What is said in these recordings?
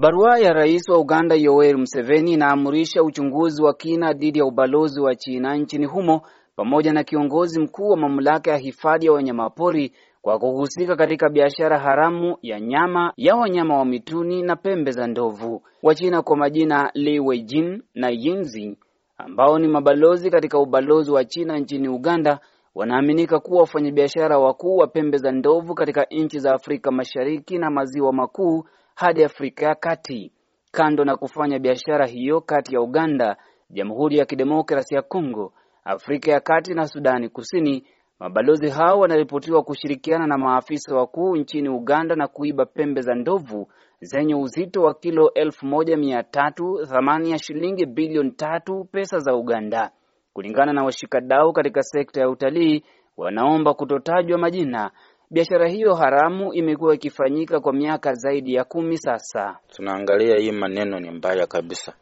Barua ya rais wa Uganda Yoweri Museveni inaamurisha uchunguzi wa kina dhidi ya ubalozi wa China nchini humo pamoja na kiongozi mkuu wa mamlaka ya hifadhi ya wanyamapori kwa kuhusika katika biashara haramu ya nyama ya wanyama wa mituni na pembe za ndovu. Wachina kwa majina Li Weijin na Yinzi, ambao ni mabalozi katika ubalozi wa China nchini Uganda wanaaminika kuwa wafanyabiashara wakuu wa pembe za ndovu katika nchi za Afrika Mashariki na Maziwa Makuu hadi Afrika ya Kati. Kando na kufanya biashara hiyo kati ya Uganda, Jamhuri ya Kidemokrasia ya Kongo, Afrika ya Kati na Sudani Kusini, mabalozi hao wanaripotiwa kushirikiana na maafisa wakuu nchini Uganda na kuiba pembe za ndovu zenye uzito wa kilo elfu moja mia tatu thamani ya shilingi bilioni tatu pesa za Uganda. Kulingana na washikadau katika sekta ya utalii, wanaomba kutotajwa majina. Biashara hiyo haramu imekuwa ikifanyika kwa miaka zaidi ya kumi sasa. Tunaangalia hii maneno ni mbaya kabisa,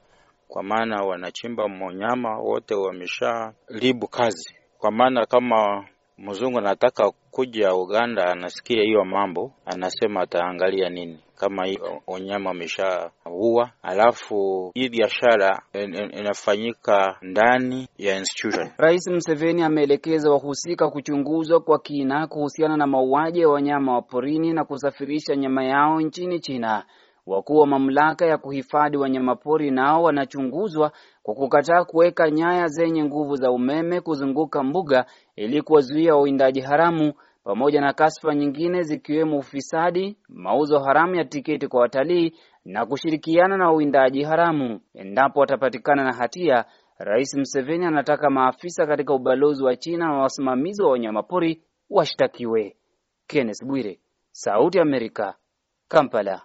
kwa maana wanachimba monyama wote wamesharibu kazi, kwa maana kama mzungu anataka kuja Uganda, anasikia hiyo mambo, anasema ataangalia nini kama wanyama wameshaua, alafu hii biashara inafanyika ndani ya institution. Rais Museveni ameelekeza wahusika kuchunguzwa kwa kina kuhusiana na mauaji ya wanyama wa porini na kusafirisha nyama yao nchini China. Wakuu wa mamlaka ya kuhifadhi wanyamapori nao wanachunguzwa kwa kukataa kuweka nyaya zenye nguvu za umeme kuzunguka mbuga ili kuwazuia wawindaji haramu pamoja na kashfa nyingine zikiwemo ufisadi, mauzo haramu ya tiketi kwa watalii na kushirikiana na wawindaji haramu. Endapo watapatikana na hatia, Rais Museveni anataka maafisa katika ubalozi wa China na wasimamizi wa wanyamapori washtakiwe. Kenneth Bwire, Sauti ya Amerika, Kampala.